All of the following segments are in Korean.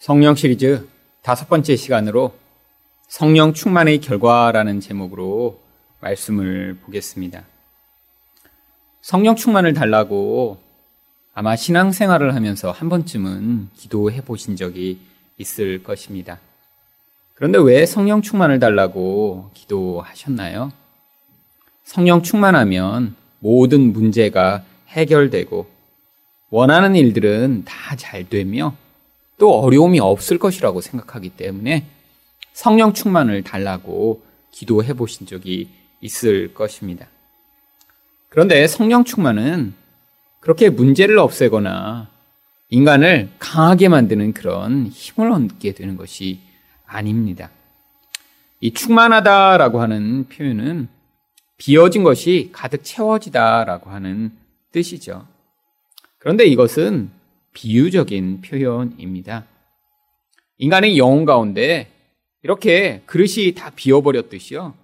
성령 시리즈 다섯 번째 시간으로 성령 충만의 결과라는 제목으로 말씀을 보겠습니다. 성령 충만을 달라고 아마 신앙생활을 하면서 한 번쯤은 기도해 보신 적이 있을 것입니다. 그런데 왜 성령 충만을 달라고 기도하셨나요? 성령 충만하면 모든 문제가 해결되고 원하는 일들은 다 잘 되며 또 어려움이 없을 것이라고 생각하기 때문에 성령 충만을 달라고 기도해 보신 적이 있을 것입니다. 그런데 성령 충만은 그렇게 문제를 없애거나 인간을 강하게 만드는 그런 힘을 얻게 되는 것이 아닙니다. 이 충만하다라고 하는 표현은 비어진 것이 가득 채워지다라고 하는 뜻이죠. 그런데 이것은 비유적인 표현입니다. 인간의 영혼 가운데 이렇게 그릇이 다 비어버렸듯이요.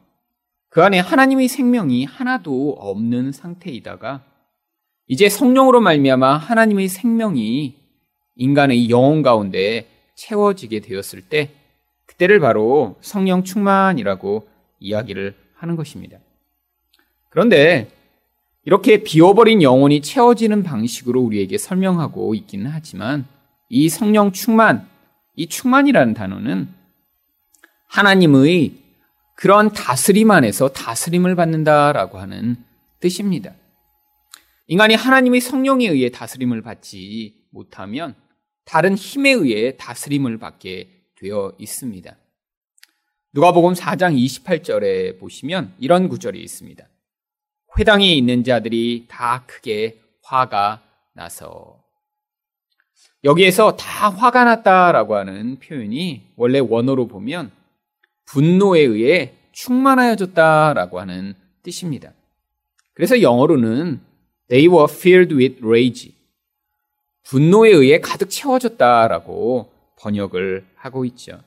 그 안에 하나님의 생명이 하나도 없는 상태이다가 이제 성령으로 말미암아 하나님의 생명이 인간의 영혼 가운데 채워지게 되었을 때 그때를 바로 성령 충만이라고 이야기를 하는 것입니다. 그런데 이렇게 비워버린 영혼이 채워지는 방식으로 우리에게 설명하고 있기는 하지만 이 성령 충만, 이 충만이라는 단어는 하나님의 그런 다스림 안에서 다스림을 받는다라고 하는 뜻입니다. 인간이 하나님의 성령에 의해 다스림을 받지 못하면 다른 힘에 의해 다스림을 받게 되어 있습니다. 누가복음 4장 28절에 보시면 이런 구절이 있습니다. 회당에 있는 자들이 다 크게 화가 나서 여기에서 다 화가 났다라고 하는 표현이 원래 원어로 보면 분노에 의해 충만하여졌다라고 하는 뜻입니다. 그래서 영어로는 they were filled with rage. 분노에 의해 가득 채워졌다라고 번역을 하고 있죠.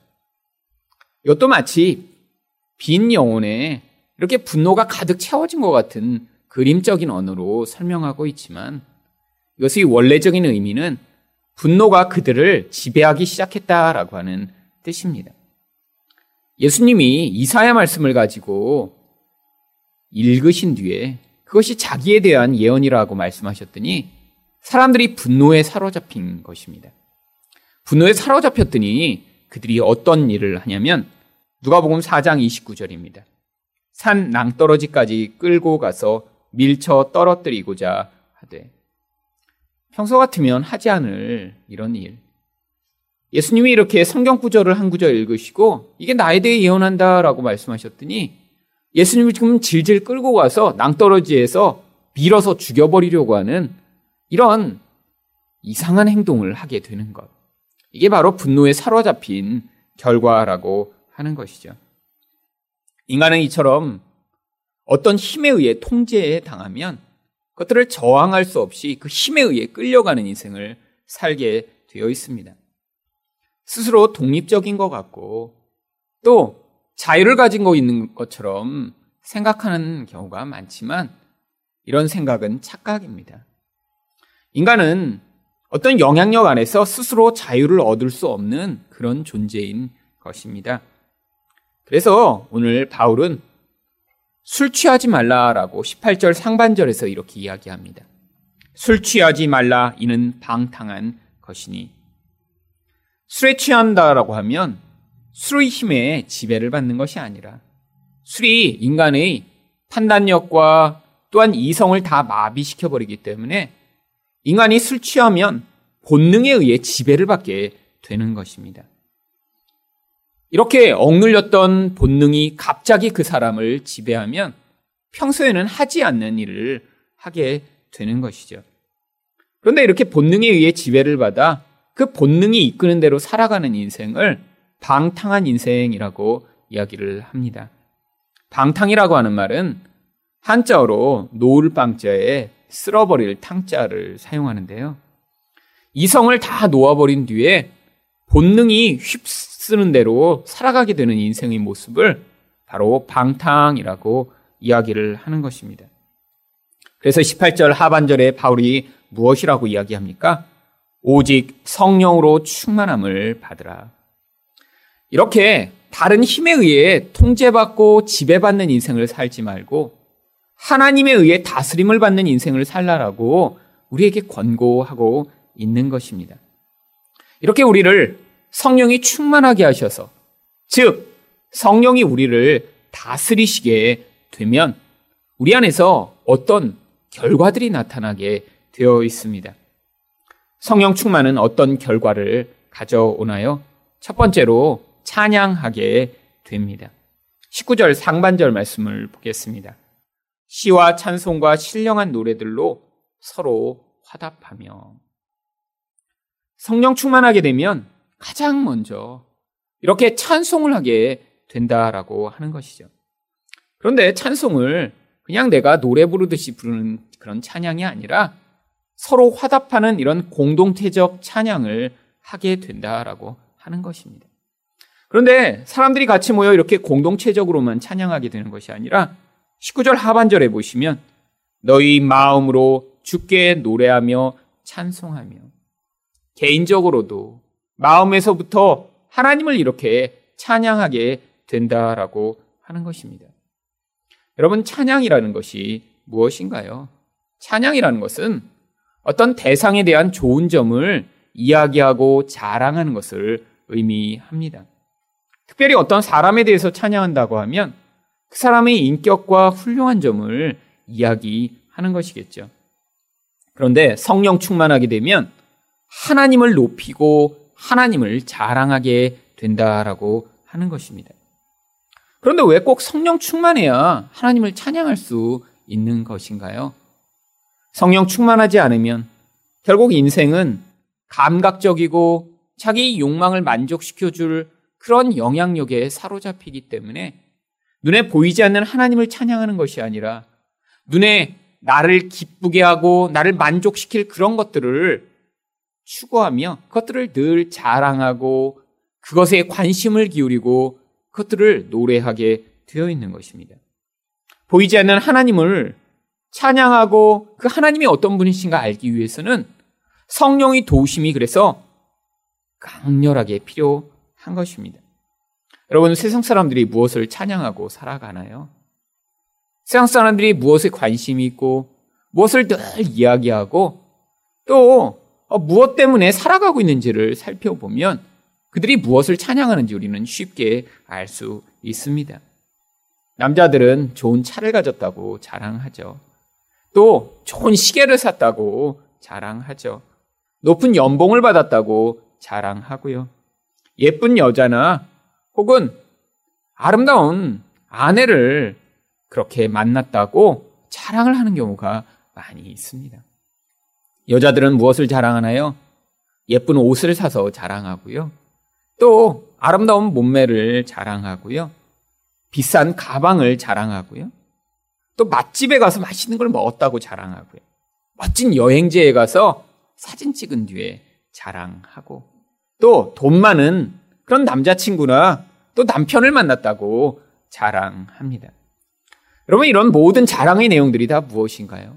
이것도 마치 빈 영혼에 이렇게 분노가 가득 채워진 것 같은 그림적인 언어로 설명하고 있지만 이것의 원래적인 의미는 분노가 그들을 지배하기 시작했다라고 하는 뜻입니다. 예수님이 이사야 말씀을 가지고 읽으신 뒤에 그것이 자기에 대한 예언이라고 말씀하셨더니 사람들이 분노에 사로잡힌 것입니다. 분노에 사로잡혔더니 그들이 어떤 일을 하냐면 누가복음 4장 29절입니다. 산 낭떠러지까지 끌고 가서 밀쳐 떨어뜨리고자 하되 평소 같으면 하지 않을 이런 일. 예수님이 이렇게 성경 구절을 한 구절 읽으시고 이게 나에 대해 예언한다라고 말씀하셨더니 예수님이 지금 질질 끌고 가서 낭떠러지에서 밀어서 죽여버리려고 하는 이런 이상한 행동을 하게 되는 것. 이게 바로 분노에 사로잡힌 결과라고 하는 것이죠. 인간은 이처럼 어떤 힘에 의해 통제에 당하면 그것들을 저항할 수 없이 그 힘에 의해 끌려가는 인생을 살게 되어 있습니다. 스스로 독립적인 것 같고 또 자유를 가진 거 있는 것처럼 생각하는 경우가 많지만 이런 생각은 착각입니다. 인간은 어떤 영향력 안에서 스스로 자유를 얻을 수 없는 그런 존재인 것입니다. 그래서 오늘 바울은 술 취하지 말라라고 18절 상반절에서 이렇게 이야기합니다. 술 취하지 말라 이는 방탕한 것이니 술에 취한다라고 하면 술의 힘에 지배를 받는 것이 아니라 술이 인간의 판단력과 또한 이성을 다 마비시켜 버리기 때문에 인간이 술 취하면 본능에 의해 지배를 받게 되는 것입니다. 이렇게 억눌렸던 본능이 갑자기 그 사람을 지배하면 평소에는 하지 않는 일을 하게 되는 것이죠. 그런데 이렇게 본능에 의해 지배를 받아 그 본능이 이끄는 대로 살아가는 인생을 방탕한 인생이라고 이야기를 합니다. 방탕이라고 하는 말은 한자어로 놓을 방자에 쓸어버릴 탕자를 사용하는데요. 이성을 다 놓아버린 뒤에 본능이 휩 쓰는 대로 살아가게 되는 인생의 모습을 바로 방탕이라고 이야기를 하는 것입니다. 그래서 18절 하반절에 바울이 무엇이라고 이야기합니까? 오직 성령으로 충만함을 받으라. 이렇게 다른 힘에 의해 통제받고 지배받는 인생을 살지 말고 하나님에 의해 다스림을 받는 인생을 살라라고 우리에게 권고하고 있는 것입니다. 이렇게 우리를 성령이 충만하게 하셔서 즉 성령이 우리를 다스리시게 되면 우리 안에서 어떤 결과들이 나타나게 되어 있습니다. 성령 충만은 어떤 결과를 가져오나요? 첫 번째로 찬양하게 됩니다. 19절 상반절 말씀을 보겠습니다. 시와 찬송과 신령한 노래들로 서로 화답하며 성령 충만하게 되면 가장 먼저 이렇게 찬송을 하게 된다라고 하는 것이죠. 그런데 찬송을 그냥 내가 노래 부르듯이 부르는 그런 찬양이 아니라 서로 화답하는 이런 공동체적 찬양을 하게 된다라고 하는 것입니다. 그런데 사람들이 같이 모여 이렇게 공동체적으로만 찬양하게 되는 것이 아니라 19절 하반절에 보시면 너희 마음으로 주께 노래하며 찬송하며 개인적으로도 마음에서부터 하나님을 이렇게 찬양하게 된다라고 하는 것입니다. 여러분, 찬양이라는 것이 무엇인가요? 찬양이라는 것은 어떤 대상에 대한 좋은 점을 이야기하고 자랑하는 것을 의미합니다. 특별히 어떤 사람에 대해서 찬양한다고 하면 그 사람의 인격과 훌륭한 점을 이야기하는 것이겠죠. 그런데 성령 충만하게 되면 하나님을 높이고 하나님을 자랑하게 된다라고 하는 것입니다. 그런데 왜 꼭 성령 충만해야 하나님을 찬양할 수 있는 것인가요? 성령 충만하지 않으면 결국 인생은 감각적이고 자기 욕망을 만족시켜 줄 그런 영향력에 사로잡히기 때문에 눈에 보이지 않는 하나님을 찬양하는 것이 아니라 눈에 나를 기쁘게 하고 나를 만족시킬 그런 것들을 추구하며 그것들을 늘 자랑하고 그것에 관심을 기울이고 그것들을 노래하게 되어 있는 것입니다. 보이지 않는 하나님을 찬양하고 그 하나님이 어떤 분이신가 알기 위해서는 성령의 도우심이 그래서 강렬하게 필요한 것입니다. 여러분, 세상 사람들이 무엇을 찬양하고 살아가나요? 세상 사람들이 무엇에 관심이 있고 무엇을 늘 이야기하고 또 어, 무엇 때문에 살아가고 있는지를 살펴보면 그들이 무엇을 찬양하는지 우리는 쉽게 알 수 있습니다. 남자들은 좋은 차를 가졌다고 자랑하죠. 또 좋은 시계를 샀다고 자랑하죠. 높은 연봉을 받았다고 자랑하고요. 예쁜 여자나 혹은 아름다운 아내를 그렇게 만났다고 자랑을 하는 경우가 많이 있습니다. 여자들은 무엇을 자랑하나요? 예쁜 옷을 사서 자랑하고요. 또 아름다운 몸매를 자랑하고요. 비싼 가방을 자랑하고요. 또 맛집에 가서 맛있는 걸 먹었다고 자랑하고요. 멋진 여행지에 가서 사진 찍은 뒤에 자랑하고 또 돈 많은 그런 남자친구나 또 남편을 만났다고 자랑합니다. 여러분 이런 모든 자랑의 내용들이 다 무엇인가요?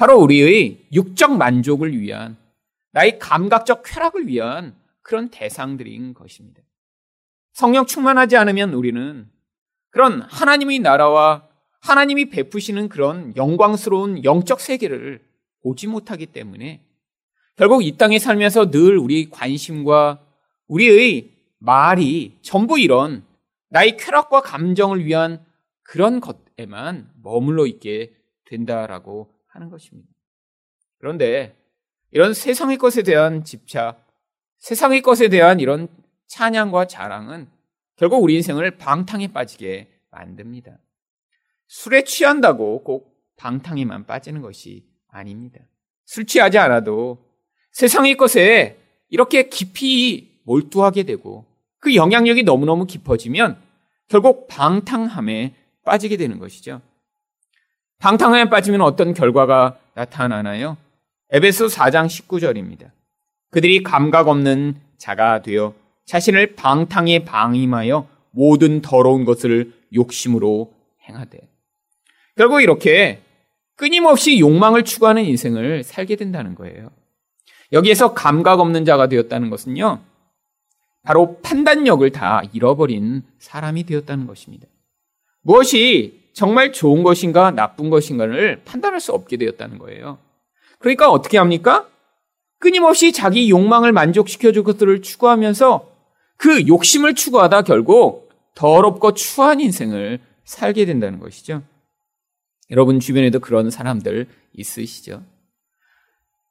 바로 우리의 육적 만족을 위한 나의 감각적 쾌락을 위한 그런 대상들인 것입니다. 성령 충만하지 않으면 우리는 그런 하나님의 나라와 하나님이 베푸시는 그런 영광스러운 영적 세계를 보지 못하기 때문에 결국 이 땅에 살면서 늘 우리 관심과 우리의 말이 전부 이런 나의 쾌락과 감정을 위한 그런 것에만 머물러 있게 된다라고 하는 것입니다. 그런데 이런 세상의 것에 대한 집착, 세상의 것에 대한 이런 찬양과 자랑은 결국 우리 인생을 방탕에 빠지게 만듭니다. 술에 취한다고 꼭 방탕에만 빠지는 것이 아닙니다. 술 취하지 않아도 세상의 것에 이렇게 깊이 몰두하게 되고 그 영향력이 너무너무 깊어지면 결국 방탕함에 빠지게 되는 것이죠. 방탕함에 빠지면 어떤 결과가 나타나나요? 에베소 4장 19절입니다. 그들이 감각 없는 자가 되어 자신을 방탕에 방임하여 모든 더러운 것을 욕심으로 행하되. 결국 이렇게 끊임없이 욕망을 추구하는 인생을 살게 된다는 거예요. 여기에서 감각 없는 자가 되었다는 것은요. 바로 판단력을 다 잃어버린 사람이 되었다는 것입니다. 무엇이 정말 좋은 것인가 나쁜 것인가를 판단할 수 없게 되었다는 거예요. 그러니까 어떻게 합니까? 끊임없이 자기 욕망을 만족시켜줄 것들을 추구하면서 그 욕심을 추구하다 결국 더럽고 추한 인생을 살게 된다는 것이죠. 여러분 주변에도 그런 사람들 있으시죠?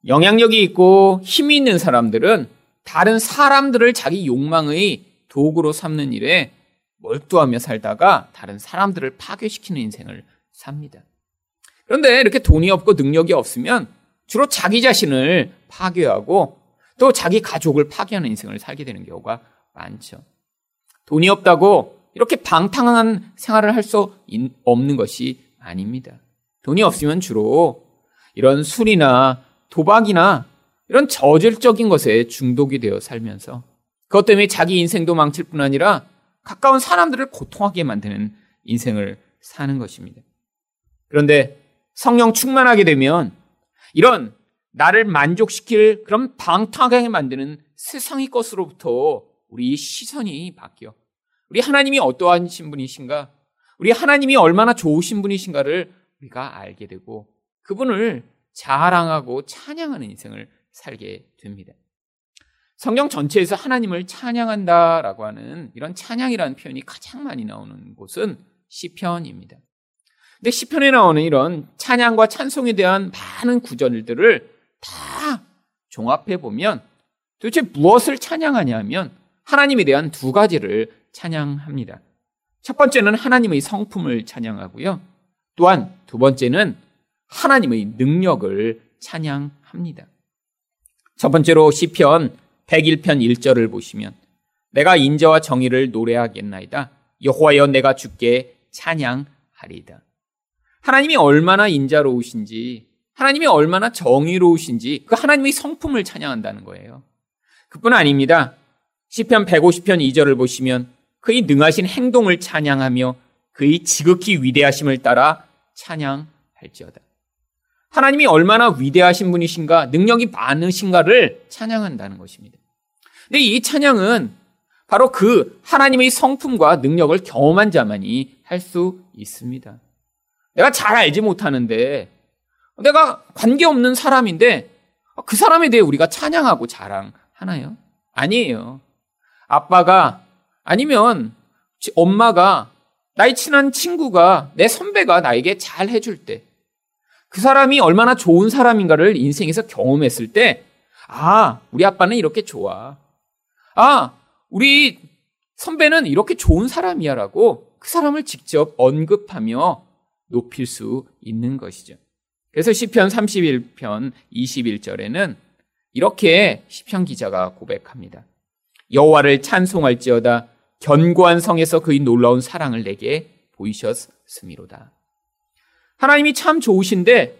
영향력이 있고 힘이 있는 사람들은 다른 사람들을 자기 욕망의 도구로 삼는 일에 몰두하며 살다가 다른 사람들을 파괴시키는 인생을 삽니다. 그런데 이렇게 돈이 없고 능력이 없으면 주로 자기 자신을 파괴하고 또 자기 가족을 파괴하는 인생을 살게 되는 경우가 많죠. 돈이 없다고 이렇게 방탕한 생활을 할 수 없는 것이 아닙니다. 돈이 없으면 주로 이런 술이나 도박이나 이런 저질적인 것에 중독이 되어 살면서 그것 때문에 자기 인생도 망칠 뿐 아니라 가까운 사람들을 고통하게 만드는 인생을 사는 것입니다. 그런데 성령 충만하게 되면 이런 나를 만족시킬 그런 방탕하게 만드는 세상의 것으로부터 우리 시선이 바뀌어 우리 하나님이 어떠하신 분이신가 우리 하나님이 얼마나 좋으신 분이신가를 우리가 알게 되고 그분을 자랑하고 찬양하는 인생을 살게 됩니다. 성경 전체에서 하나님을 찬양한다라고 하는 이런 찬양이라는 표현이 가장 많이 나오는 곳은 시편입니다. 근데 시편에 나오는 이런 찬양과 찬송에 대한 많은 구절들을 다 종합해 보면 도대체 무엇을 찬양하냐 하면 하나님에 대한 두 가지를 찬양합니다. 첫 번째는 하나님의 성품을 찬양하고요. 또한 두 번째는 하나님의 능력을 찬양합니다. 첫 번째로 시편 101편 1절을 보시면 내가 인자와 정의를 노래하겠나이다. 여호와여 내가 주께 찬양하리다. 하나님이 얼마나 인자로우신지 하나님이 얼마나 정의로우신지 그 하나님의 성품을 찬양한다는 거예요. 그뿐 아닙니다. 시편 150편 2절을 보시면 그의 능하신 행동을 찬양하며 그의 지극히 위대하심을 따라 찬양할지어다. 하나님이 얼마나 위대하신 분이신가, 능력이 많으신가를 찬양한다는 것입니다. 근데 이 찬양은 바로 그 하나님의 성품과 능력을 경험한 자만이 할 수 있습니다. 내가 잘 알지 못하는데, 내가 관계없는 사람인데, 그 사람에 대해 우리가 찬양하고 자랑하나요? 아니에요. 아빠가, 아니면 엄마가, 나의 친한 친구가, 내 선배가 나에게 잘 해줄 때, 그 사람이 얼마나 좋은 사람인가를 인생에서 경험했을 때, 아, 우리 아빠는 이렇게 좋아. 아, 우리 선배는 이렇게 좋은 사람이야 라고 그 사람을 직접 언급하며 높일 수 있는 것이죠. 그래서 시편 31편 21절에는 이렇게 시편 기자가 고백합니다. 여호와를 찬송할지어다 견고한 성에서 그의 놀라운 사랑을 내게 보이셨음이로다. 하나님이 참 좋으신데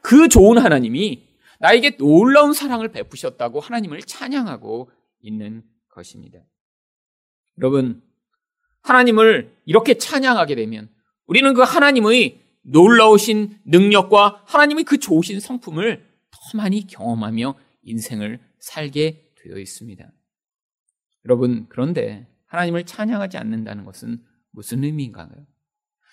그 좋은 하나님이 나에게 놀라운 사랑을 베푸셨다고 하나님을 찬양하고 있는 것입니다. 여러분, 하나님을 이렇게 찬양하게 되면 우리는 그 하나님의 놀라우신 능력과 하나님의 그 좋으신 성품을 더 많이 경험하며 인생을 살게 되어 있습니다. 여러분, 그런데 하나님을 찬양하지 않는다는 것은 무슨 의미인가요?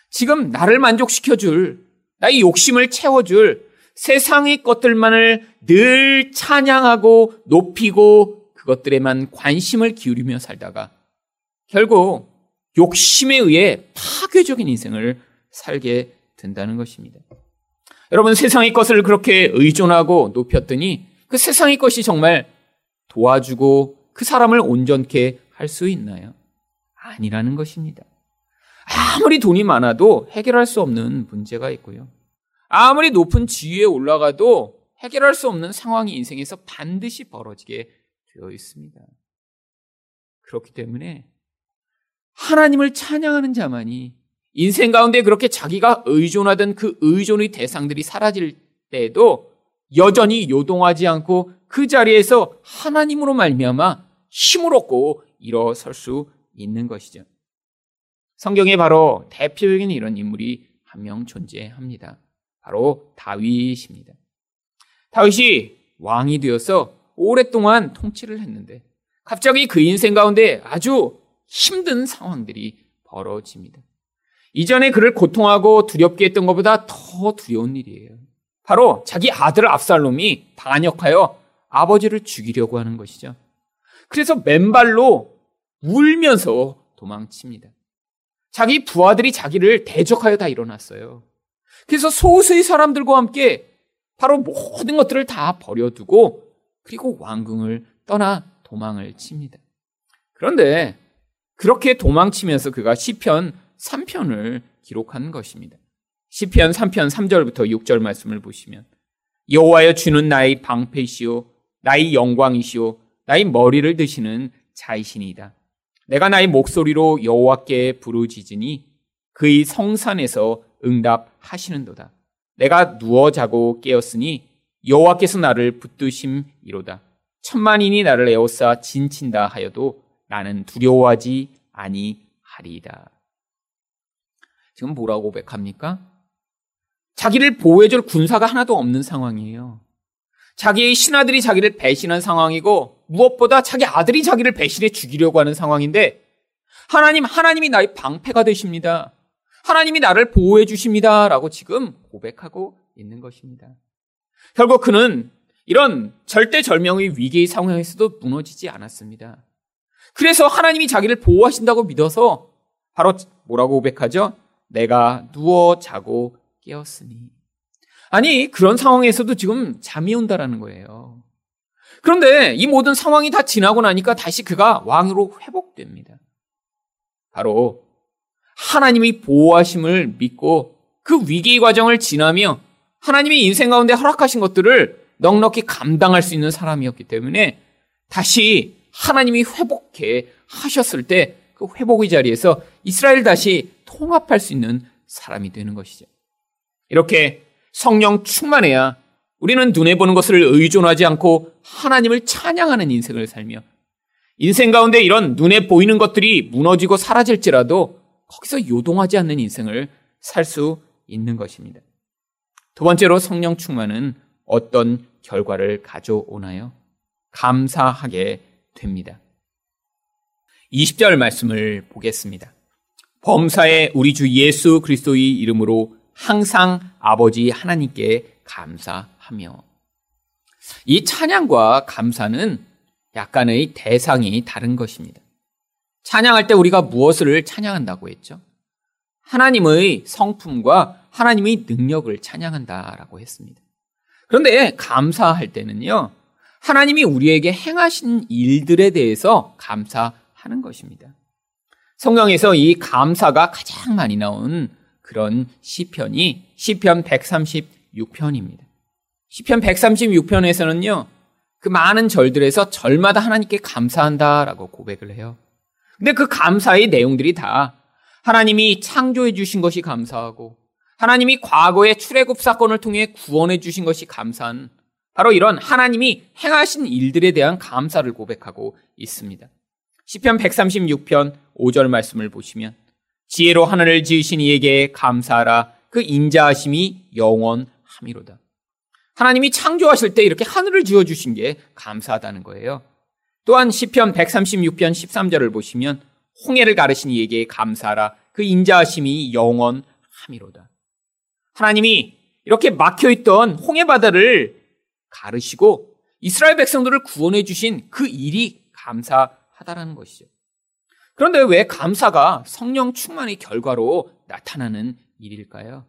지금 나를 만족시켜줄, 나의 욕심을 채워줄 세상의 것들만을 늘 찬양하고 높이고 그것들에만 관심을 기울이며 살다가 결국 욕심에 의해 파괴적인 인생을 살게 된다는 것입니다. 여러분 세상의 것을 그렇게 의존하고 높였더니 그 세상의 것이 정말 도와주고 그 사람을 온전케 할 수 있나요? 아니라는 것입니다. 아무리 돈이 많아도 해결할 수 없는 문제가 있고요. 아무리 높은 지위에 올라가도 해결할 수 없는 상황이 인생에서 반드시 벌어지게 되어 있습니다. 그렇기 때문에 하나님을 찬양하는 자만이 인생 가운데 그렇게 자기가 의존하던 그 의존의 대상들이 사라질 때에도 여전히 요동하지 않고 그 자리에서 하나님으로 말미암아 힘을 얻고 일어설 수 있는 것이죠. 성경에 바로 대표적인 이런 인물이 한 명 존재합니다. 바로 다윗입니다. 다윗이 왕이 되어서 오랫동안 통치를 했는데 갑자기 그 인생 가운데 아주 힘든 상황들이 벌어집니다. 이전에 그를 고통하고 두렵게 했던 것보다 더 두려운 일이에요. 바로 자기 아들 압살롬이 반역하여 아버지를 죽이려고 하는 것이죠. 그래서 맨발로 울면서 도망칩니다. 자기 부하들이 자기를 대적하여 다 일어났어요. 그래서 소수의 사람들과 함께 바로 모든 것들을 다 버려두고 그리고 왕궁을 떠나 도망을 칩니다. 그런데 그렇게 도망치면서 그가 시편 3편을 기록한 것입니다. 시편 3편 3절부터 6절 말씀을 보시면 여호와여 주는 나의 방패시오 나의 영광이시오 나의 머리를 드시는 자이신이다. 내가 나의 목소리로 여호와께 부르짖으니 그의 성산에서 응답하시는도다. 내가 누워 자고 깨었으니 여호와께서 나를 붙드심이로다. 천만인이 나를 에워싸 진친다 하여도 나는 두려워하지 아니하리이다. 지금 뭐라고 고백합니까? 자기를 보호해줄 군사가 하나도 없는 상황이에요. 자기의 신하들이 자기를 배신한 상황이고 무엇보다 자기 아들이 자기를 배신해 죽이려고 하는 상황인데 하나님, 하나님이 나의 방패가 되십니다. 하나님이 나를 보호해 주십니다. 라고 지금 고백하고 있는 것입니다. 결국 그는 이런 절대절명의 위기의 상황에서도 무너지지 않았습니다. 그래서 하나님이 자기를 보호하신다고 믿어서 바로 뭐라고 고백하죠? 내가 누워 자고 깨었으니. 아니, 그런 상황에서도 지금 잠이 온다라는 거예요. 그런데 이 모든 상황이 다 지나고 나니까 다시 그가 왕으로 회복됩니다. 바로 하나님이 보호하심을 믿고 그 위기의 과정을 지나며 하나님이 인생 가운데 허락하신 것들을 넉넉히 감당할 수 있는 사람이었기 때문에 다시 하나님이 회복해 하셨을 때 그 회복의 자리에서 이스라엘 다시 통합할 수 있는 사람이 되는 것이죠. 이렇게 성령 충만해야 우리는 눈에 보는 것을 의존하지 않고 하나님을 찬양하는 인생을 살며 인생 가운데 이런 눈에 보이는 것들이 무너지고 사라질지라도 거기서 요동하지 않는 인생을 살 수 있는 것입니다. 두 번째로 성령 충만은 어떤 결과를 가져오나요? 감사하게 됩니다. 20절 말씀을 보겠습니다. 범사에 우리 주 예수 그리스도의 이름으로 항상 아버지 하나님께 감사하며 이 찬양과 감사는 약간의 대상이 다른 것입니다. 찬양할 때 우리가 무엇을 찬양한다고 했죠? 하나님의 성품과 하나님의 능력을 찬양한다라고 했습니다. 그런데 감사할 때는요, 하나님이 우리에게 행하신 일들에 대해서 감사하는 것입니다. 성경에서 이 감사가 가장 많이 나온 그런 시편이 시편 136편입니다. 시편 136편에서는요. 그 많은 절들에서 절마다 하나님께 감사한다라고 고백을 해요. 근데 그 감사의 내용들이 다 하나님이 창조해 주신 것이 감사하고 하나님이 과거의 출애굽 사건을 통해 구원해 주신 것이 감사한 바로 이런 하나님이 행하신 일들에 대한 감사를 고백하고 있습니다. 시편 136편 5절 말씀을 보시면 지혜로 하늘을 지으신 이에게 감사하라 그 인자하심이 영원함이로다. 하나님이 창조하실 때 이렇게 하늘을 지어 주신 게 감사하다는 거예요. 또한 시편 136편 13절을 보시면 홍해를 가르신 이에게 감사하라 그 인자하심이 영원함이로다. 하나님이 이렇게 막혀 있던 홍해 바다를 가르시고 이스라엘 백성들을 구원해 주신 그 일이 감사하다라는 것이죠. 그런데 왜 감사가 성령 충만의 결과로 나타나는 일일까요?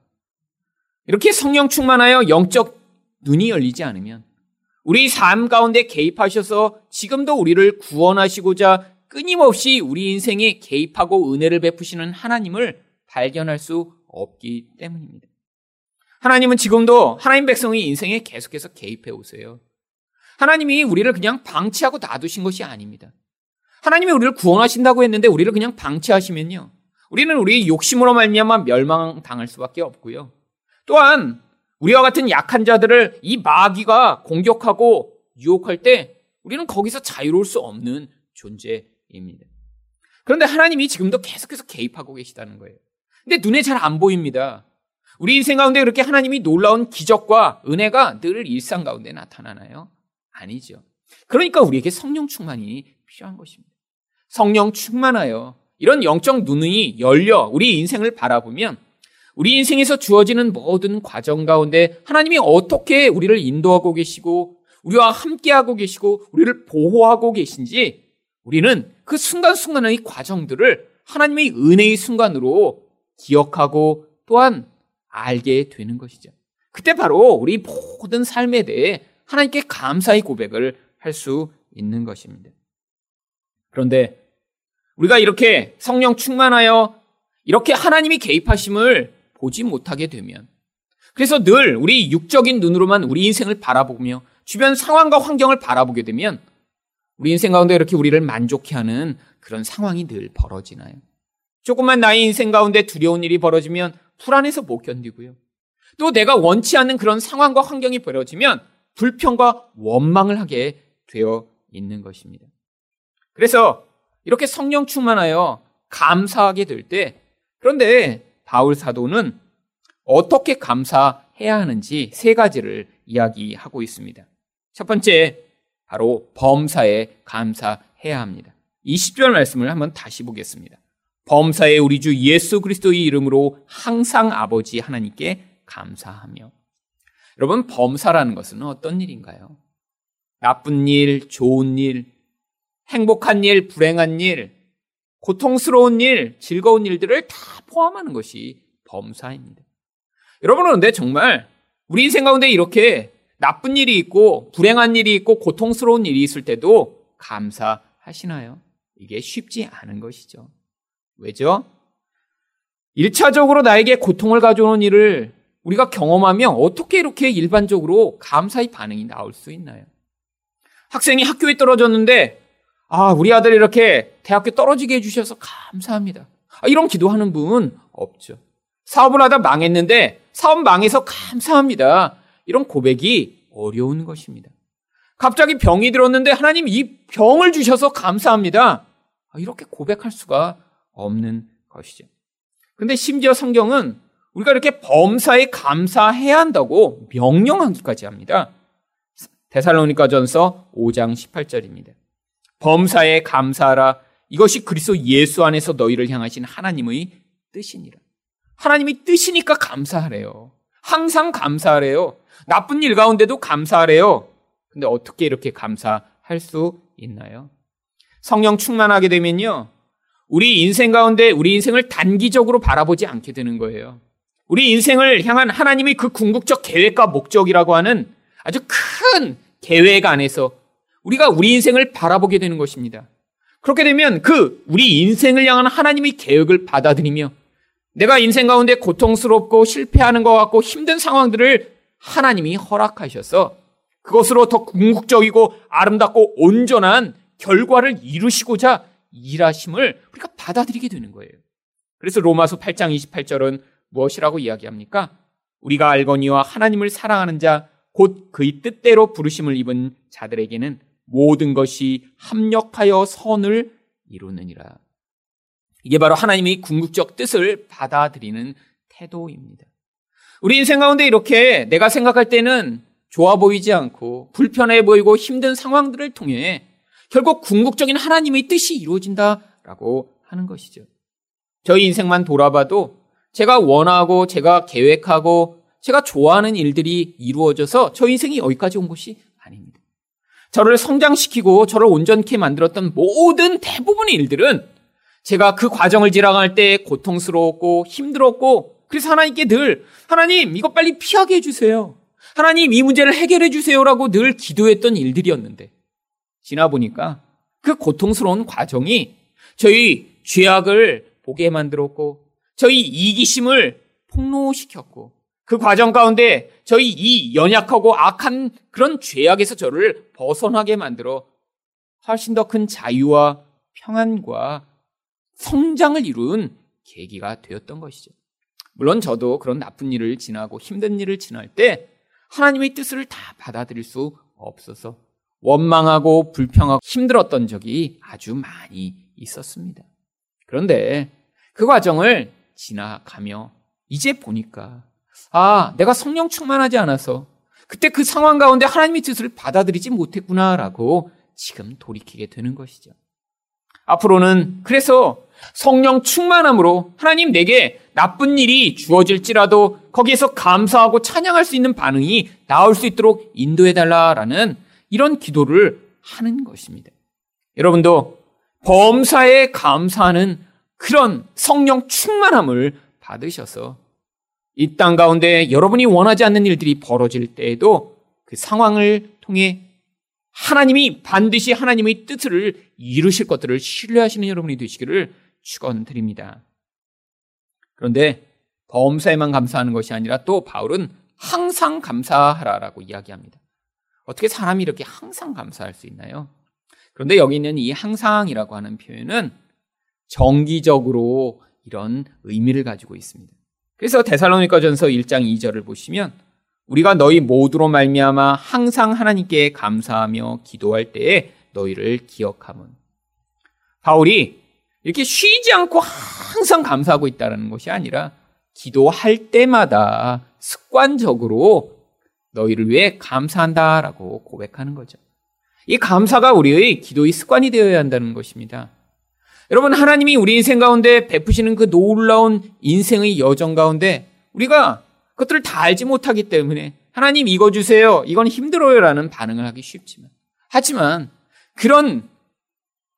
이렇게 성령 충만하여 영적 눈이 열리지 않으면 우리 삶 가운데 개입하셔서 지금도 우리를 구원하시고자 끊임없이 우리 인생에 개입하고 은혜를 베푸시는 하나님을 발견할 수 없기 때문입니다. 하나님은 지금도 하나님 백성의 인생에 계속해서 개입해 오세요. 하나님이 우리를 그냥 방치하고 놔두신 것이 아닙니다. 하나님이 우리를 구원하신다고 했는데 우리를 그냥 방치하시면요. 우리는 우리 욕심으로 말미암아 멸망당할 수밖에 없고요. 또한 우리와 같은 약한 자들을 이 마귀가 공격하고 유혹할 때 우리는 거기서 자유로울 수 없는 존재입니다. 그런데 하나님이 지금도 계속해서 개입하고 계시다는 거예요. 근데 눈에 잘 안 보입니다. 우리 인생 가운데 그렇게 하나님이 놀라운 기적과 은혜가 늘 일상 가운데 나타나나요? 아니죠. 그러니까 우리에게 성령 충만이 필요한 것입니다. 성령 충만하여 이런 영적 눈이 열려 우리 인생을 바라보면 우리 인생에서 주어지는 모든 과정 가운데 하나님이 어떻게 우리를 인도하고 계시고 우리와 함께하고 계시고 우리를 보호하고 계신지 우리는 그 순간순간의 과정들을 하나님의 은혜의 순간으로 기억하고 또한 알게 되는 것이죠. 그때 바로 우리 모든 삶에 대해 하나님께 감사의 고백을 할 수 있는 것입니다. 그런데 우리가 이렇게 성령 충만하여 이렇게 하나님이 개입하심을 보지 못하게 되면 그래서 늘 우리 육적인 눈으로만 우리 인생을 바라보며 주변 상황과 환경을 바라보게 되면 우리 인생 가운데 이렇게 우리를 만족해 하는 그런 상황이 늘 벌어지나요? 조금만 나의 인생 가운데 두려운 일이 벌어지면 불안해서 못 견디고요. 또 내가 원치 않는 그런 상황과 환경이 벌어지면 불평과 원망을 하게 되어 있는 것입니다. 그래서 이렇게 성령 충만하여 감사하게 될 때, 그런데 바울 사도는 어떻게 감사해야 하는지 세 가지를 이야기하고 있습니다. 첫 번째, 바로 범사에 감사해야 합니다. 20절 말씀을 한번 다시 보겠습니다. 범사에 우리 주 예수 그리스도의 이름으로 항상 아버지 하나님께 감사하며. 여러분, 범사라는 것은 어떤 일인가요? 나쁜 일, 좋은 일, 행복한 일, 불행한 일, 고통스러운 일, 즐거운 일들을 다 포함하는 것이 범사입니다. 여러분은 근데 정말 우리 인생 가운데 이렇게 나쁜 일이 있고 불행한 일이 있고 고통스러운 일이 있을 때도 감사하시나요? 이게 쉽지 않은 것이죠. 왜죠? 1차적으로 나에게 고통을 가져오는 일을 우리가 경험하면 어떻게 이렇게 일반적으로 감사의 반응이 나올 수 있나요? 학생이 학교에 떨어졌는데, 아, 우리 아들 이렇게 대학교 떨어지게 해주셔서 감사합니다. 아, 이런 기도하는 분 없죠. 사업을 하다 망했는데, 사업 망해서 감사합니다. 이런 고백이 어려운 것입니다. 갑자기 병이 들었는데 하나님 이 병을 주셔서 감사합니다. 아, 이렇게 고백할 수가 없는 것이죠. 근데 심지어 성경은 우리가 이렇게 범사에 감사해야 한다고 명령하기까지 합니다. 데살로니가 전서 5장 18절입니다. 범사에 감사하라. 이것이 그리스도 예수 안에서 너희를 향하신 하나님의 뜻이니라. 하나님이 뜻이니까 감사하래요. 항상 감사하래요. 나쁜 일 가운데도 감사하래요. 근데 어떻게 이렇게 감사할 수 있나요? 성령 충만하게 되면요. 우리 인생 가운데 우리 인생을 단기적으로 바라보지 않게 되는 거예요. 우리 인생을 향한 하나님의 그 궁극적 계획과 목적이라고 하는 아주 큰 계획 안에서 우리가 우리 인생을 바라보게 되는 것입니다. 그렇게 되면 그 우리 인생을 향한 하나님의 계획을 받아들이며 내가 인생 가운데 고통스럽고 실패하는 것 같고 힘든 상황들을 하나님이 허락하셔서 그것으로 더 궁극적이고 아름답고 온전한 결과를 이루시고자 일하심을 우리가 받아들이게 되는 거예요. 그래서 로마서 8장 28절은 무엇이라고 이야기합니까? 우리가 알거니와 하나님을 사랑하는 자, 곧 그의 뜻대로 부르심을 입은 자들에게는 모든 것이 합력하여 선을 이루느니라. 이게 바로 하나님의 궁극적 뜻을 받아들이는 태도입니다. 우리 인생 가운데 이렇게 내가 생각할 때는 좋아 보이지 않고 불편해 보이고 힘든 상황들을 통해 결국 궁극적인 하나님의 뜻이 이루어진다라고 하는 것이죠. 저희 인생만 돌아봐도 제가 원하고 제가 계획하고 제가 좋아하는 일들이 이루어져서 저 인생이 여기까지 온 것이 아닙니다. 저를 성장시키고 저를 온전케 만들었던 모든 대부분의 일들은 제가 그 과정을 지나갈 때 고통스러웠고 힘들었고 그래서 하나님께 늘 하나님 이거 빨리 피하게 해주세요. 하나님 이 문제를 해결해 주세요라고 늘 기도했던 일들이었는데 지나 보니까 그 고통스러운 과정이 저희 죄악을 보게 만들었고 저희 이기심을 폭로시켰고 그 과정 가운데 저희 이 연약하고 악한 그런 죄악에서 저를 벗어나게 만들어 훨씬 더 큰 자유와 평안과 성장을 이룬 계기가 되었던 것이죠. 물론 저도 그런 나쁜 일을 지나고 힘든 일을 지날 때 하나님의 뜻을 다 받아들일 수 없어서 원망하고 불평하고 힘들었던 적이 아주 많이 있었습니다. 그런데 그 과정을 지나가며 이제 보니까 아, 내가 성령 충만하지 않아서 그때 그 상황 가운데 하나님의 뜻을 받아들이지 못했구나라고 지금 돌이키게 되는 것이죠. 앞으로는 그래서 성령 충만함으로 하나님 내게 나쁜 일이 주어질지라도 거기에서 감사하고 찬양할 수 있는 반응이 나올 수 있도록 인도해달라라는 이런 기도를 하는 것입니다. 여러분도 범사에 감사하는 그런 성령 충만함을 받으셔서 이 땅 가운데 여러분이 원하지 않는 일들이 벌어질 때에도 그 상황을 통해 하나님이 반드시 하나님의 뜻을 이루실 것들을 신뢰하시는 여러분이 되시기를 축원드립니다. 그런데 범사에만 감사하는 것이 아니라 또 바울은 항상 감사하라라고 이야기합니다. 어떻게 사람이 이렇게 항상 감사할 수 있나요? 그런데 여기 있는 이 항상이라고 하는 표현은 정기적으로 이런 의미를 가지고 있습니다. 그래서 데살로니가전서 1장 2절을 보시면 우리가 너희 모두로 말미암아 항상 하나님께 감사하며 기도할 때에 너희를 기억함은 바울이 이렇게 쉬지 않고 항상 감사하고 있다는 것이 아니라 기도할 때마다 습관적으로 너희를 위해 감사한다 라고 고백하는 거죠. 이 감사가 우리의 기도의 습관이 되어야 한다는 것입니다. 여러분, 하나님이 우리 인생 가운데 베푸시는 그 놀라운 인생의 여정 가운데 우리가 그것들을 다 알지 못하기 때문에 하나님 이거 주세요. 이건 힘들어요. 라는 반응을 하기 쉽지만. 하지만 그런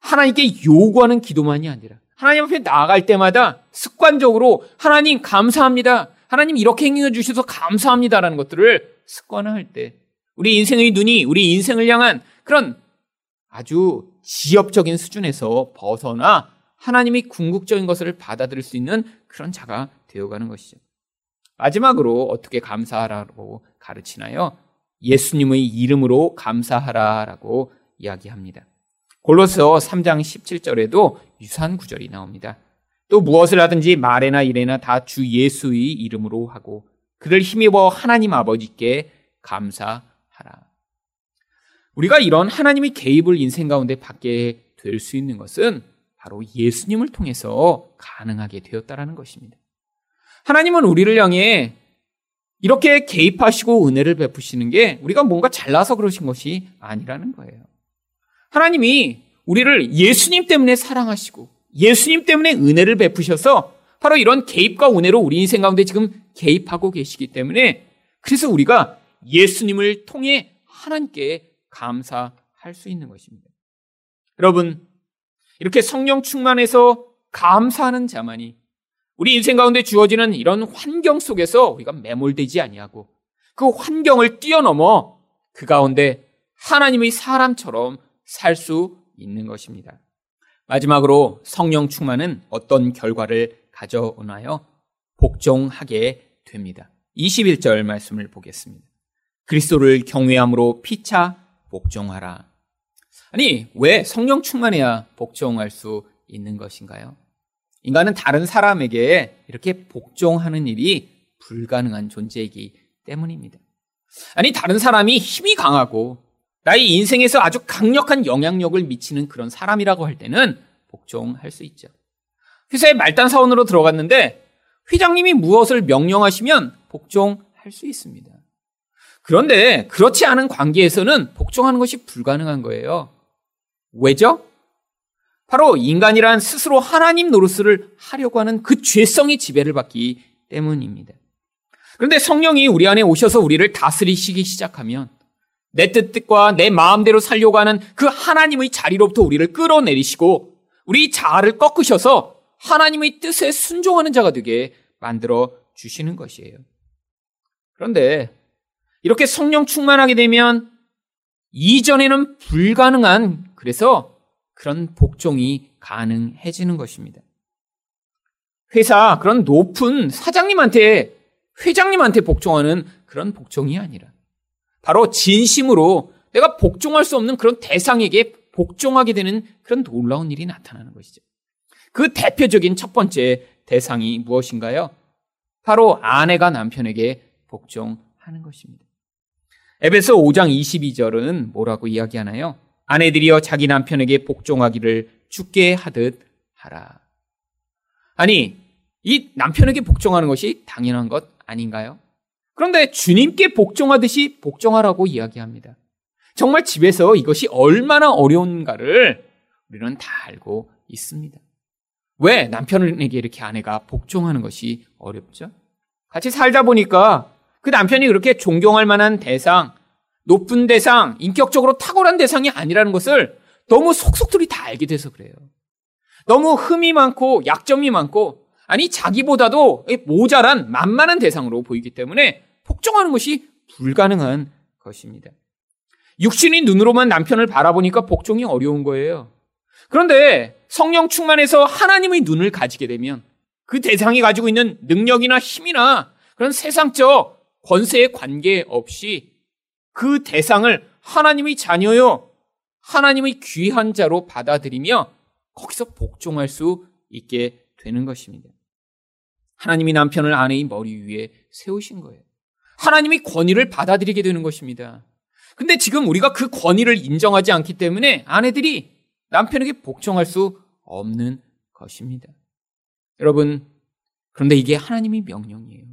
하나님께 요구하는 기도만이 아니라 하나님 앞에 나아갈 때마다 습관적으로 하나님 감사합니다. 하나님 이렇게 행해 주셔서 감사합니다라는 것들을 습관화할 때 우리 인생의 눈이 우리 인생을 향한 그런 아주 지엽적인 수준에서 벗어나 하나님이 궁극적인 것을 받아들일 수 있는 그런 자가 되어가는 것이죠. 마지막으로 어떻게 감사하라고 가르치나요? 예수님의 이름으로 감사하라라고 이야기합니다. 골로서 3장 17절에도 유사한 구절이 나옵니다. 또 무엇을 하든지 말에나 일에나 다 주 예수의 이름으로 하고 그를 힘입어 하나님 아버지께 감사하라. 우리가 이런 하나님의 개입을 인생 가운데 받게 될 수 있는 것은 바로 예수님을 통해서 가능하게 되었다라는 것입니다. 하나님은 우리를 향해 이렇게 개입하시고 은혜를 베푸시는 게 우리가 뭔가 잘나서 그러신 것이 아니라는 거예요. 하나님이 우리를 예수님 때문에 사랑하시고 예수님 때문에 은혜를 베푸셔서 바로 이런 개입과 은혜로 우리 인생 가운데 지금 개입하고 계시기 때문에 그래서 우리가 예수님을 통해 하나님께 감사할 수 있는 것입니다. 여러분, 이렇게 성령 충만해서 감사하는 자만이 우리 인생 가운데 주어지는 이런 환경 속에서 우리가 매몰되지 아니하고 그 환경을 뛰어넘어 그 가운데 하나님의 사람처럼 살 수 있는 것입니다. 마지막으로 성령 충만은 어떤 결과를 가져오나요? 복종하게 됩니다. 21절 말씀을 보겠습니다. 그리스도를 경외함으로 피차 복종하라. 아니, 왜 성령 충만해야 복종할 수 있는 것인가요? 인간은 다른 사람에게 이렇게 복종하는 일이 불가능한 존재이기 때문입니다. 아니, 다른 사람이 힘이 강하고 나의 인생에서 아주 강력한 영향력을 미치는 그런 사람이라고 할 때는 복종할 수 있죠. 회사에 말단 사원으로 들어갔는데 회장님이 무엇을 명령하시면 복종할 수 있습니다. 그런데 그렇지 않은 관계에서는 복종하는 것이 불가능한 거예요. 왜죠? 바로 인간이란 스스로 하나님 노릇을 하려고 하는 그 죄성의 지배를 받기 때문입니다. 그런데 성령이 우리 안에 오셔서 우리를 다스리시기 시작하면 내 뜻과 내 마음대로 살려고 하는 그 하나님의 자리로부터 우리를 끌어내리시고 우리 자아를 꺾으셔서 하나님의 뜻에 순종하는 자가 되게 만들어 주시는 것이에요. 그런데 이렇게 성령 충만하게 되면 이전에는 불가능한 그래서 그런 복종이 가능해지는 것입니다. 회사 그런 높은 사장님한테 회장님한테 복종하는 그런 복종이 아니라 바로 진심으로 내가 복종할 수 없는 그런 대상에게 복종하게 되는 그런 놀라운 일이 나타나는 것이죠. 그 대표적인 첫 번째 대상이 무엇인가요? 바로 아내가 남편에게 복종하는 것입니다. 에베소 5장 22절은 뭐라고 이야기하나요? 아내들이여 자기 남편에게 복종하기를 죽게 하듯 하라. 아니, 이 남편에게 복종하는 것이 당연한 것 아닌가요? 그런데 주님께 복종하듯이 복종하라고 이야기합니다. 정말 집에서 이것이 얼마나 어려운가를 우리는 다 알고 있습니다. 왜 남편에게 이렇게 아내가 복종하는 것이 어렵죠? 같이 살다 보니까 그 남편이 그렇게 존경할 만한 대상, 높은 대상, 인격적으로 탁월한 대상이 아니라는 것을 너무 속속들이 다 알게 돼서 그래요. 너무 흠이 많고 약점이 많고 아니 자기보다도 모자란 만만한 대상으로 보이기 때문에 복종하는 것이 불가능한 것입니다. 육신의 눈으로만 남편을 바라보니까 복종이 어려운 거예요. 그런데 성령 충만해서 하나님의 눈을 가지게 되면 그 대상이 가지고 있는 능력이나 힘이나 그런 세상적 권세에 관계없이 그 대상을 하나님의 자녀요, 하나님의 귀한 자로 받아들이며 거기서 복종할 수 있게 되는 것입니다. 하나님이 남편을 아내의 머리 위에 세우신 거예요. 하나님이 권위를 받아들이게 되는 것입니다. 근데 지금 우리가 그 권위를 인정하지 않기 때문에 아내들이 남편에게 복종할 수 없는 것입니다. 여러분, 그런데 이게 하나님의 명령이에요.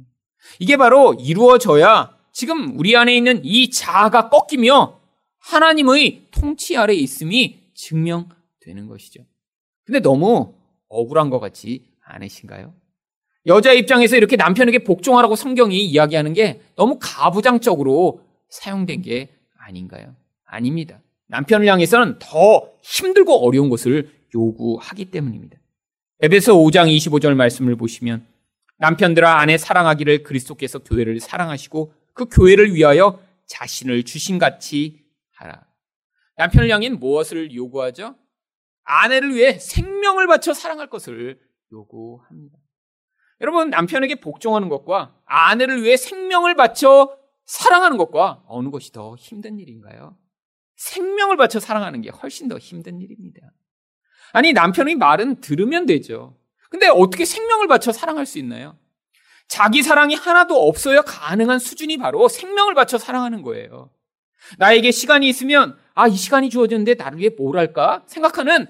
이게 바로 이루어져야 지금 우리 안에 있는 이 자아가 꺾이며 하나님의 통치 아래 있음이 증명되는 것이죠. 근데 너무 억울한 것 같지 않으신가요? 여자 입장에서 이렇게 남편에게 복종하라고 성경이 이야기하는 게 너무 가부장적으로 사용된 게 아닌가요? 아닙니다. 남편을 향해서는 더 힘들고 어려운 것을 요구하기 때문입니다. 에베소 5장 25절 말씀을 보시면 남편들아 아내 사랑하기를 그리스도께서 교회를 사랑하시고 그 교회를 위하여 자신을 주신 같이 하라. 남편을 향해 무엇을 요구하죠? 아내를 위해 생명을 바쳐 사랑할 것을 요구합니다. 여러분, 남편에게 복종하는 것과 아내를 위해 생명을 바쳐 사랑하는 것과 어느 것이 더 힘든 일인가요? 생명을 바쳐 사랑하는 게 훨씬 더 힘든 일입니다. 아니, 남편의 말은 들으면 되죠. 근데 어떻게 생명을 바쳐 사랑할 수 있나요? 자기 사랑이 하나도 없어야 가능한 수준이 바로 생명을 바쳐 사랑하는 거예요. 나에게 시간이 있으면, 아, 이 시간이 주어졌는데 나를 위해 뭘 할까? 생각하는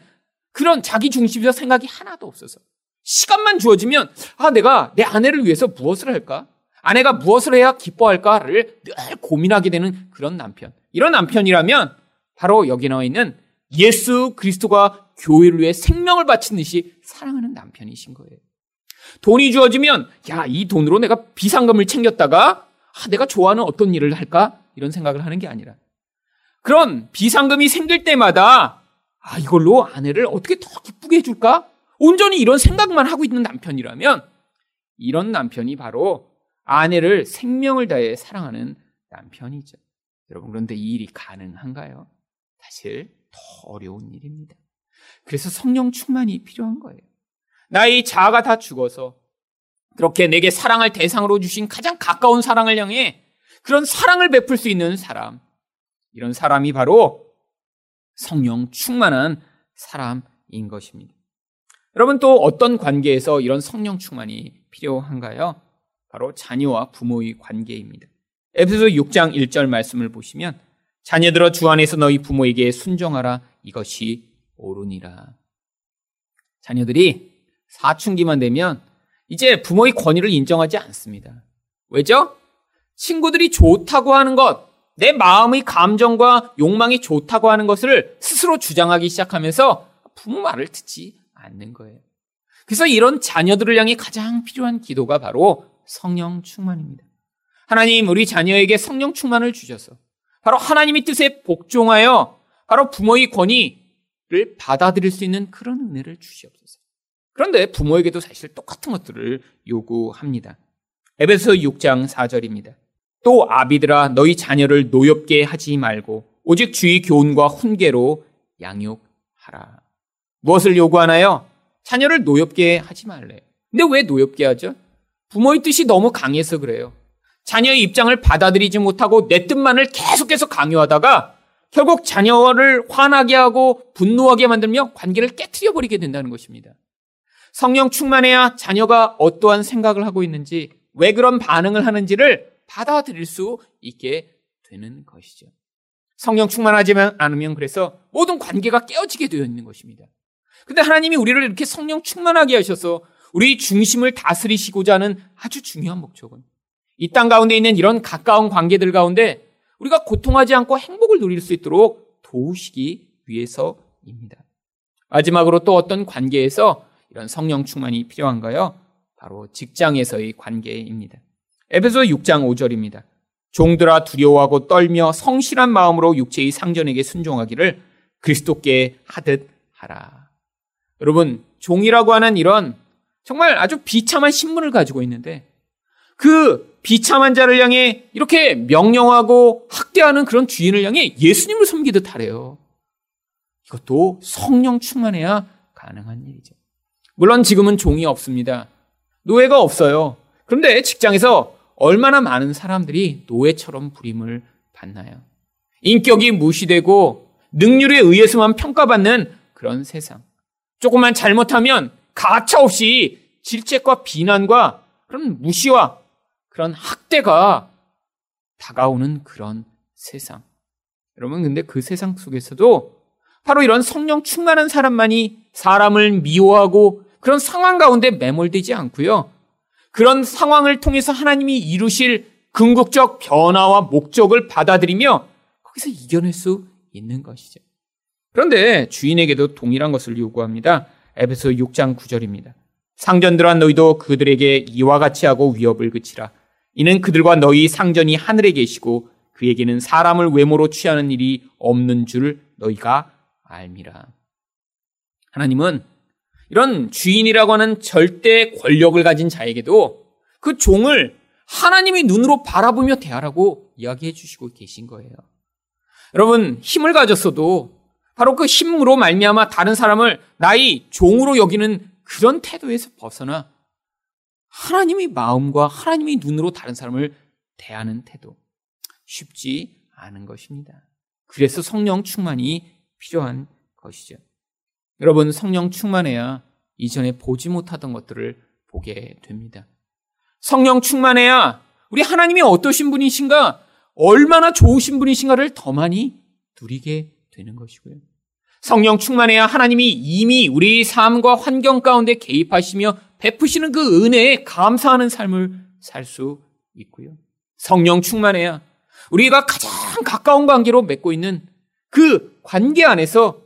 그런 자기 중심적 생각이 하나도 없어서. 시간만 주어지면, 아, 내가 내 아내를 위해서 무엇을 할까? 아내가 무엇을 해야 기뻐할까를 늘 고민하게 되는 그런 남편. 이런 남편이라면 바로 여기 나와 있는 예수 그리스도가 교회를 위해 생명을 바친 듯이 사랑하는 남편이신 거예요. 돈이 주어지면 야, 이 돈으로 내가 비상금을 챙겼다가 아, 내가 좋아하는 어떤 일을 할까? 이런 생각을 하는 게 아니라 그런 비상금이 생길 때마다 아, 이걸로 아내를 어떻게 더 기쁘게 해줄까? 온전히 이런 생각만 하고 있는 남편이라면 이런 남편이 바로 아내를 생명을 다해 사랑하는 남편이죠. 여러분, 그런데 이 일이 가능한가요? 사실 더 어려운 일입니다. 그래서 성령 충만이 필요한 거예요. 나의 자아가 다 죽어서 그렇게 내게 사랑할 대상으로 주신 가장 가까운 사랑을 향해 그런 사랑을 베풀 수 있는 사람. 이런 사람이 바로 성령 충만한 사람인 것입니다. 여러분 또 어떤 관계에서 이런 성령 충만이 필요한가요? 바로 자녀와 부모의 관계입니다. 에베소 6장 1절 말씀을 보시면 자녀들아 주 안에서 너희 부모에게 순종하라 이것이 옳으니라. 자녀들이 사춘기만 되면 이제 부모의 권위를 인정하지 않습니다. 왜죠? 친구들이 좋다고 하는 것, 내 마음의 감정과 욕망이 좋다고 하는 것을 스스로 주장하기 시작하면서 부모 말을 듣지 않는 거예요. 그래서 이런 자녀들을 향해 가장 필요한 기도가 바로 성령 충만입니다. 하나님, 우리 자녀에게 성령 충만을 주셔서 바로 하나님의 뜻에 복종하여 바로 부모의 권위를 받아들일 수 있는 그런 은혜를 주시옵소서. 그런데 부모에게도 사실 똑같은 것들을 요구합니다. 에베소 6장 4절입니다. 또 아비들아 너희 자녀를 노엽게 하지 말고 오직 주의 교훈과 훈계로 양육하라. 무엇을 요구하나요? 자녀를 노엽게 하지 말래. 근데 왜 노엽게 하죠? 부모의 뜻이 너무 강해서 그래요. 자녀의 입장을 받아들이지 못하고 내 뜻만을 계속해서 강요하다가 결국 자녀를 화나게 하고 분노하게 만들며 관계를 깨뜨려 버리게 된다는 것입니다. 성령 충만해야 자녀가 어떠한 생각을 하고 있는지 왜 그런 반응을 하는지를 받아들일 수 있게 되는 것이죠. 성령 충만하지 않으면 그래서 모든 관계가 깨어지게 되어 있는 것입니다. 근데 하나님이 우리를 이렇게 성령 충만하게 하셔서 우리 중심을 다스리시고자 하는 아주 중요한 목적은 이 땅 가운데 있는 이런 가까운 관계들 가운데 우리가 고통하지 않고 행복을 누릴 수 있도록 도우시기 위해서입니다. 마지막으로 또 어떤 관계에서 이런 성령 충만이 필요한가요? 바로 직장에서의 관계입니다. 에베소 6장 5절입니다. 종들아 두려워하고 떨며 성실한 마음으로 육체의 상전에게 순종하기를 그리스도께 하듯 하라. 여러분, 종이라고 하는 이런 정말 아주 비참한 신분을 가지고 있는데 그 비참한 자를 향해 이렇게 명령하고 학대하는 그런 주인을 향해 예수님을 섬기듯 하래요. 이것도 성령 충만해야 가능한 일이죠. 물론 지금은 종이 없습니다. 노예가 없어요. 그런데 직장에서 얼마나 많은 사람들이 노예처럼 부림을 받나요? 인격이 무시되고 능률에 의해서만 평가받는 그런 세상. 조금만 잘못하면 가차 없이 질책과 비난과 그런 무시와 그런 학대가 다가오는 그런 세상. 여러분, 근데 그 세상 속에서도 바로 이런 성령 충만한 사람만이 사람을 미워하고 그런 상황 가운데 매몰되지 않고요. 그런 상황을 통해서 하나님이 이루실 궁극적 변화와 목적을 받아들이며 거기서 이겨낼 수 있는 것이죠. 그런데 주인에게도 동일한 것을 요구합니다. 에베소 6장 9절입니다. 상전들아 너희도 그들에게 이와 같이 하고 위협을 그치라. 이는 그들과 너희 상전이 하늘에 계시고 그에게는 사람을 외모로 취하는 일이 없는 줄 너희가 알미라. 하나님은 이런 주인이라고 하는 절대 권력을 가진 자에게도 그 종을 하나님의 눈으로 바라보며 대하라고 이야기해 주시고 계신 거예요. 여러분 힘을 가졌어도 바로 그 힘으로 말미암아 다른 사람을 나의 종으로 여기는 그런 태도에서 벗어나 하나님의 마음과 하나님의 눈으로 다른 사람을 대하는 태도 쉽지 않은 것입니다. 그래서 성령 충만이 필요한 것이죠. 여러분 성령 충만해야 이전에 보지 못하던 것들을 보게 됩니다. 성령 충만해야 우리 하나님이 어떠신 분이신가, 얼마나 좋으신 분이신가를 더 많이 누리게 되는 것이고요. 성령 충만해야 하나님이 이미 우리 삶과 환경 가운데 개입하시며 베푸시는 그 은혜에 감사하는 삶을 살 수 있고요. 성령 충만해야 우리가 가장 가까운 관계로 맺고 있는 그 관계 안에서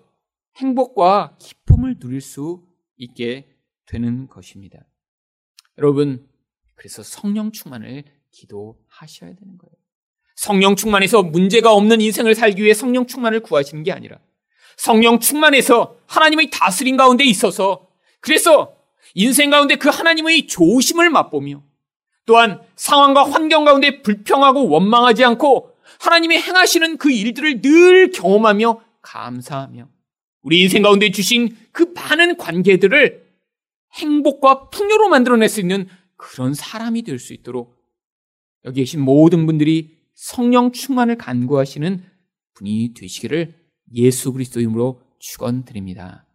행복과 기쁨을 누릴 수 있게 되는 것입니다. 여러분, 그래서 성령 충만을 기도하셔야 되는 거예요. 성령 충만해서 문제가 없는 인생을 살기 위해 성령 충만을 구하시는 게 아니라 성령 충만해서 하나님의 다스림 가운데 있어서 그래서 인생 가운데 그 하나님의 좋으심을 맛보며 또한 상황과 환경 가운데 불평하고 원망하지 않고 하나님이 행하시는 그 일들을 늘 경험하며 감사하며 우리 인생 가운데 주신 그 많은 관계들을 행복과 풍요로 만들어낼 수 있는 그런 사람이 될 수 있도록 여기 계신 모든 분들이 성령 충만을 간구하시는 분이 되시기를 예수 그리스도 이름으로 축원드립니다.